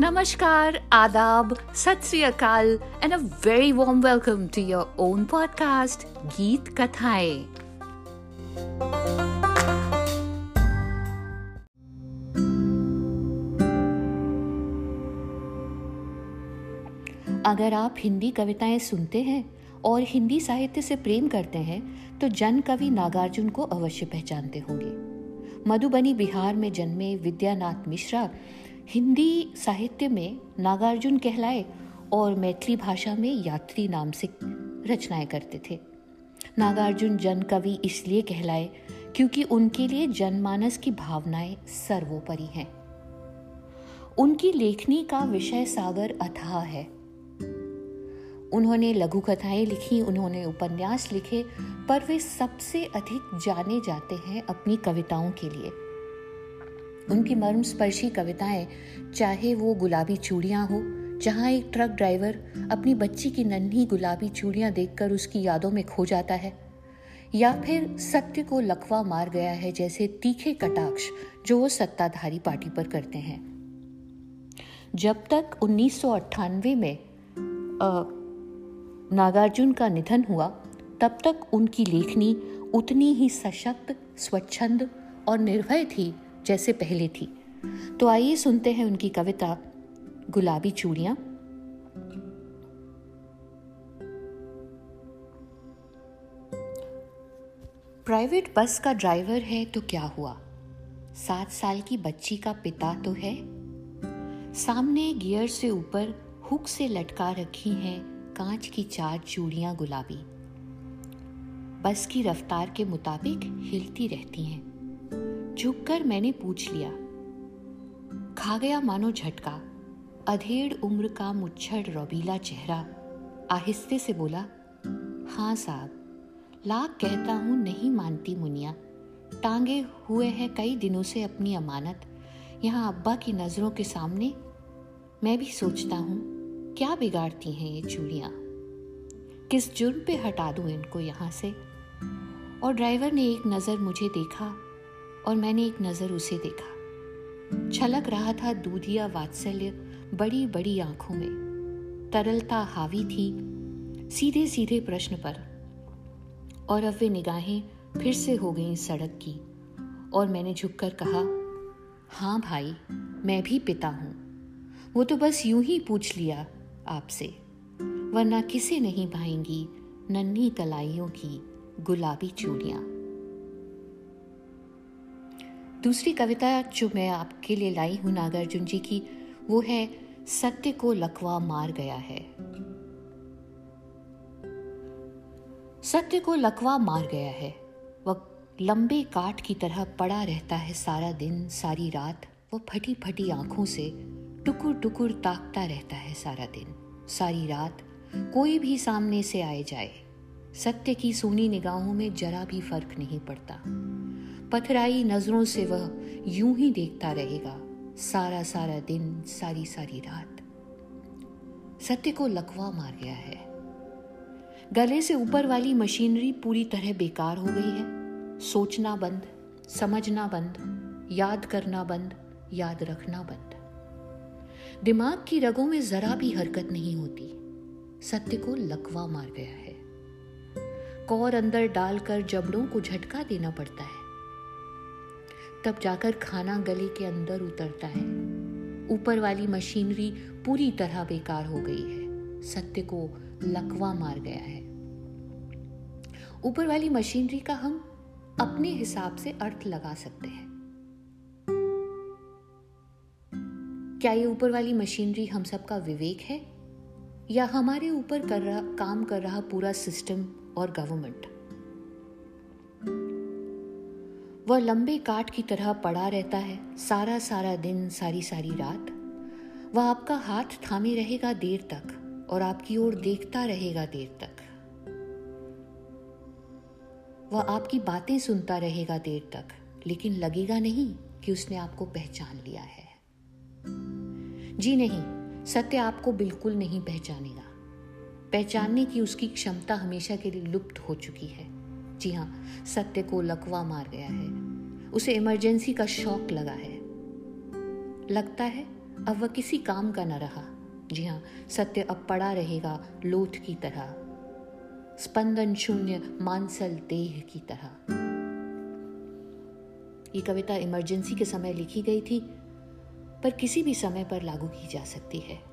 Namaskar, Adab, Sat Sri Akal, and a very warm welcome to your own podcast. अगर आप हिंदी कविताएँ सुनते हैं और हिंदी साहित्य से प्रेम करते हैं तो जन कवि नागार्जुन को अवश्य पहचानते होंगे मधुबनी बिहार में जन्मे विद्यानाथ मिश्रा हिंदी साहित्य में नागार्जुन कहलाए और मैथिली भाषा में यात्री नाम से रचनाएँ करते थे। नागार्जुन जन कवि इसलिए कहलाए क्योंकि उनके लिए जनमानस की भावनाएँ सर्वोपरि हैं। उनकी लेखनी का विषय सागर अथाह है। उन्होंने लघु कथाएँ लिखी, उन्होंने उपन्यास लिखे, पर वे सबसे अधिक जाने जाते हैं अपनी कविताओं के लिए। उनकी मर्म स्पर्शी कविताएँ, चाहे वो गुलाबी चूड़ियाँ हो, जहाँ एक ट्रक ड्राइवर अपनी बच्ची की नन्ही गुलाबी चूड़ियाँ देखकर उसकी यादों में खो जाता है, या फिर सत्य को लकवा मार गया है जैसे तीखे कटाक्ष जो वो सत्ताधारी पार्टी पर करते हैं। जब तक उन्नीस सौ अट्ठानवे में नागार्जुन का निधन हुआ, तब तक उनकी लेखनी उतनी ही सशक्त, स्वच्छंद और निर्भय थी जैसे पहले थी। तो आइए सुनते हैं उनकी कविता, गुलाबी चूड़ियाँ। प्राइवेट बस का ड्राइवर है तो क्या हुआ? सात साल की बच्ची का पिता तो है। सामने गियर से ऊपर हुक से लटका रखी हैं कांच की चार चूड़ियाँ गुलाबी। बस की रफ्तार के मुताबिक हिलती रहती हैं। झुककर मैंने पूछ लिया। खा गया मानो झटका। अधेड़ उम्र का मुच्छड़ रबीला चेहरा आहिस्ते से बोला हाँ साहब, लाख कहता हूँ नहीं मानती मुनिया। टांगे हुए हैं कई दिनों से अपनी अमानत। यहाँ अब्बा की नज़रों के सामने मैं भी सोचता हूँ, क्या बिगाड़ती हैं ये चूड़ियाँ? किस जुर्म पे हटा दूँ इनको यहाँ से? और ड्राइवर ने एक नज़र मुझे देखा और मैंने एक नज़र उसे देखा। छलक रहा था दूधिया वात्सल्य बड़ी बड़ी आँखों में। तरलता हावी थी सीधे सीधे प्रश्न पर। और अब वे निगाहें फिर से हो गईं सड़क की। और मैंने झुककर कहा हाँ भाई, मैं भी पिता हूँ। वो तो बस यूँ ही पूछ लिया आपसे। वरना किसे नहीं भाएँगी नन्ही कलाइयों की गुलाबी चूड़ियाँ? दूसरी कविता जो मैं आपके लिए लाई हूँ नागार्जुन जी की, वो है, सत्य को लकवा मार गया है। सत्य को लकवा मार गया है। वह लंबे काट की तरह पड़ा रहता है सारा दिन, सारी रात। वो फटी फटी आँखों से टुकुर टुकुर ताकता रहता है सारा दिन, सारी रात। कोई भी सामने से आए जाए। सत्य की सोनी निगाहों में जरा भी फ़र्क नहीं पड़ता। पथराई नज़रों से वह यूँ ही देखता रहेगा, सारा सारा दिन, सारी सारी रात। सत्य को लकवा मार गया है। गले से ऊपर वाली मशीनरी पूरी तरह बेकार हो गई है। सोचना बंद, समझना बंद, याद करना बंद, याद रखना बंद। दिमाग की रगों में जरा भी हरकत नहीं होती। सत्य को लकवा मार गया है। कौर अंदर डालकर जबड़ों को झटका देना पड़ता है। तब जाकर खाना गले के अंदर उतरता है। ऊपर वाली मशीनरी पूरी तरह बेकार हो गई है। सत्य को लकवा मार गया है। ऊपर वाली मशीनरी का हम अपने हिसाब से अर्थ लगा सकते हैं। क्या ये ऊपर वाली मशीनरी हम सबका विवेक है? या हमारे ऊपर कर रहा, काम कर रहा पूरा सिस्टम और गवर्नमेंट? वह लंबे काट की तरह पड़ा रहता है, सारा सारा दिन, सारी सारी रात। वह आपका हाथ थामे रहेगा देर तक और आपकी ओर देखता रहेगा देर तक। वह आपकी बातें सुनता रहेगा देर तक, लेकिन लगेगा नहीं कि उसने आपको पहचान लिया है। जी नहीं, सत्य आपको बिल्कुल नहीं पहचानेगा। पहचानने की उसकी क्षमता हमेशा के लिए लुप्त हो चुकी है। जी हाँ सत्य को लकवा मार गया है। उसे इमरजेंसी का शौक लगा है। लगता है, अब वह किसी काम का न रहा। जी हाँ सत्य अब पड़ा रहेगा लोथ की तरह। स्पंदन शून्य, मानसल देह की तरह। ये कविता इमरजेंसी के समय लिखी गई थी, पर किसी भी समय पर लागू की जा सकती है।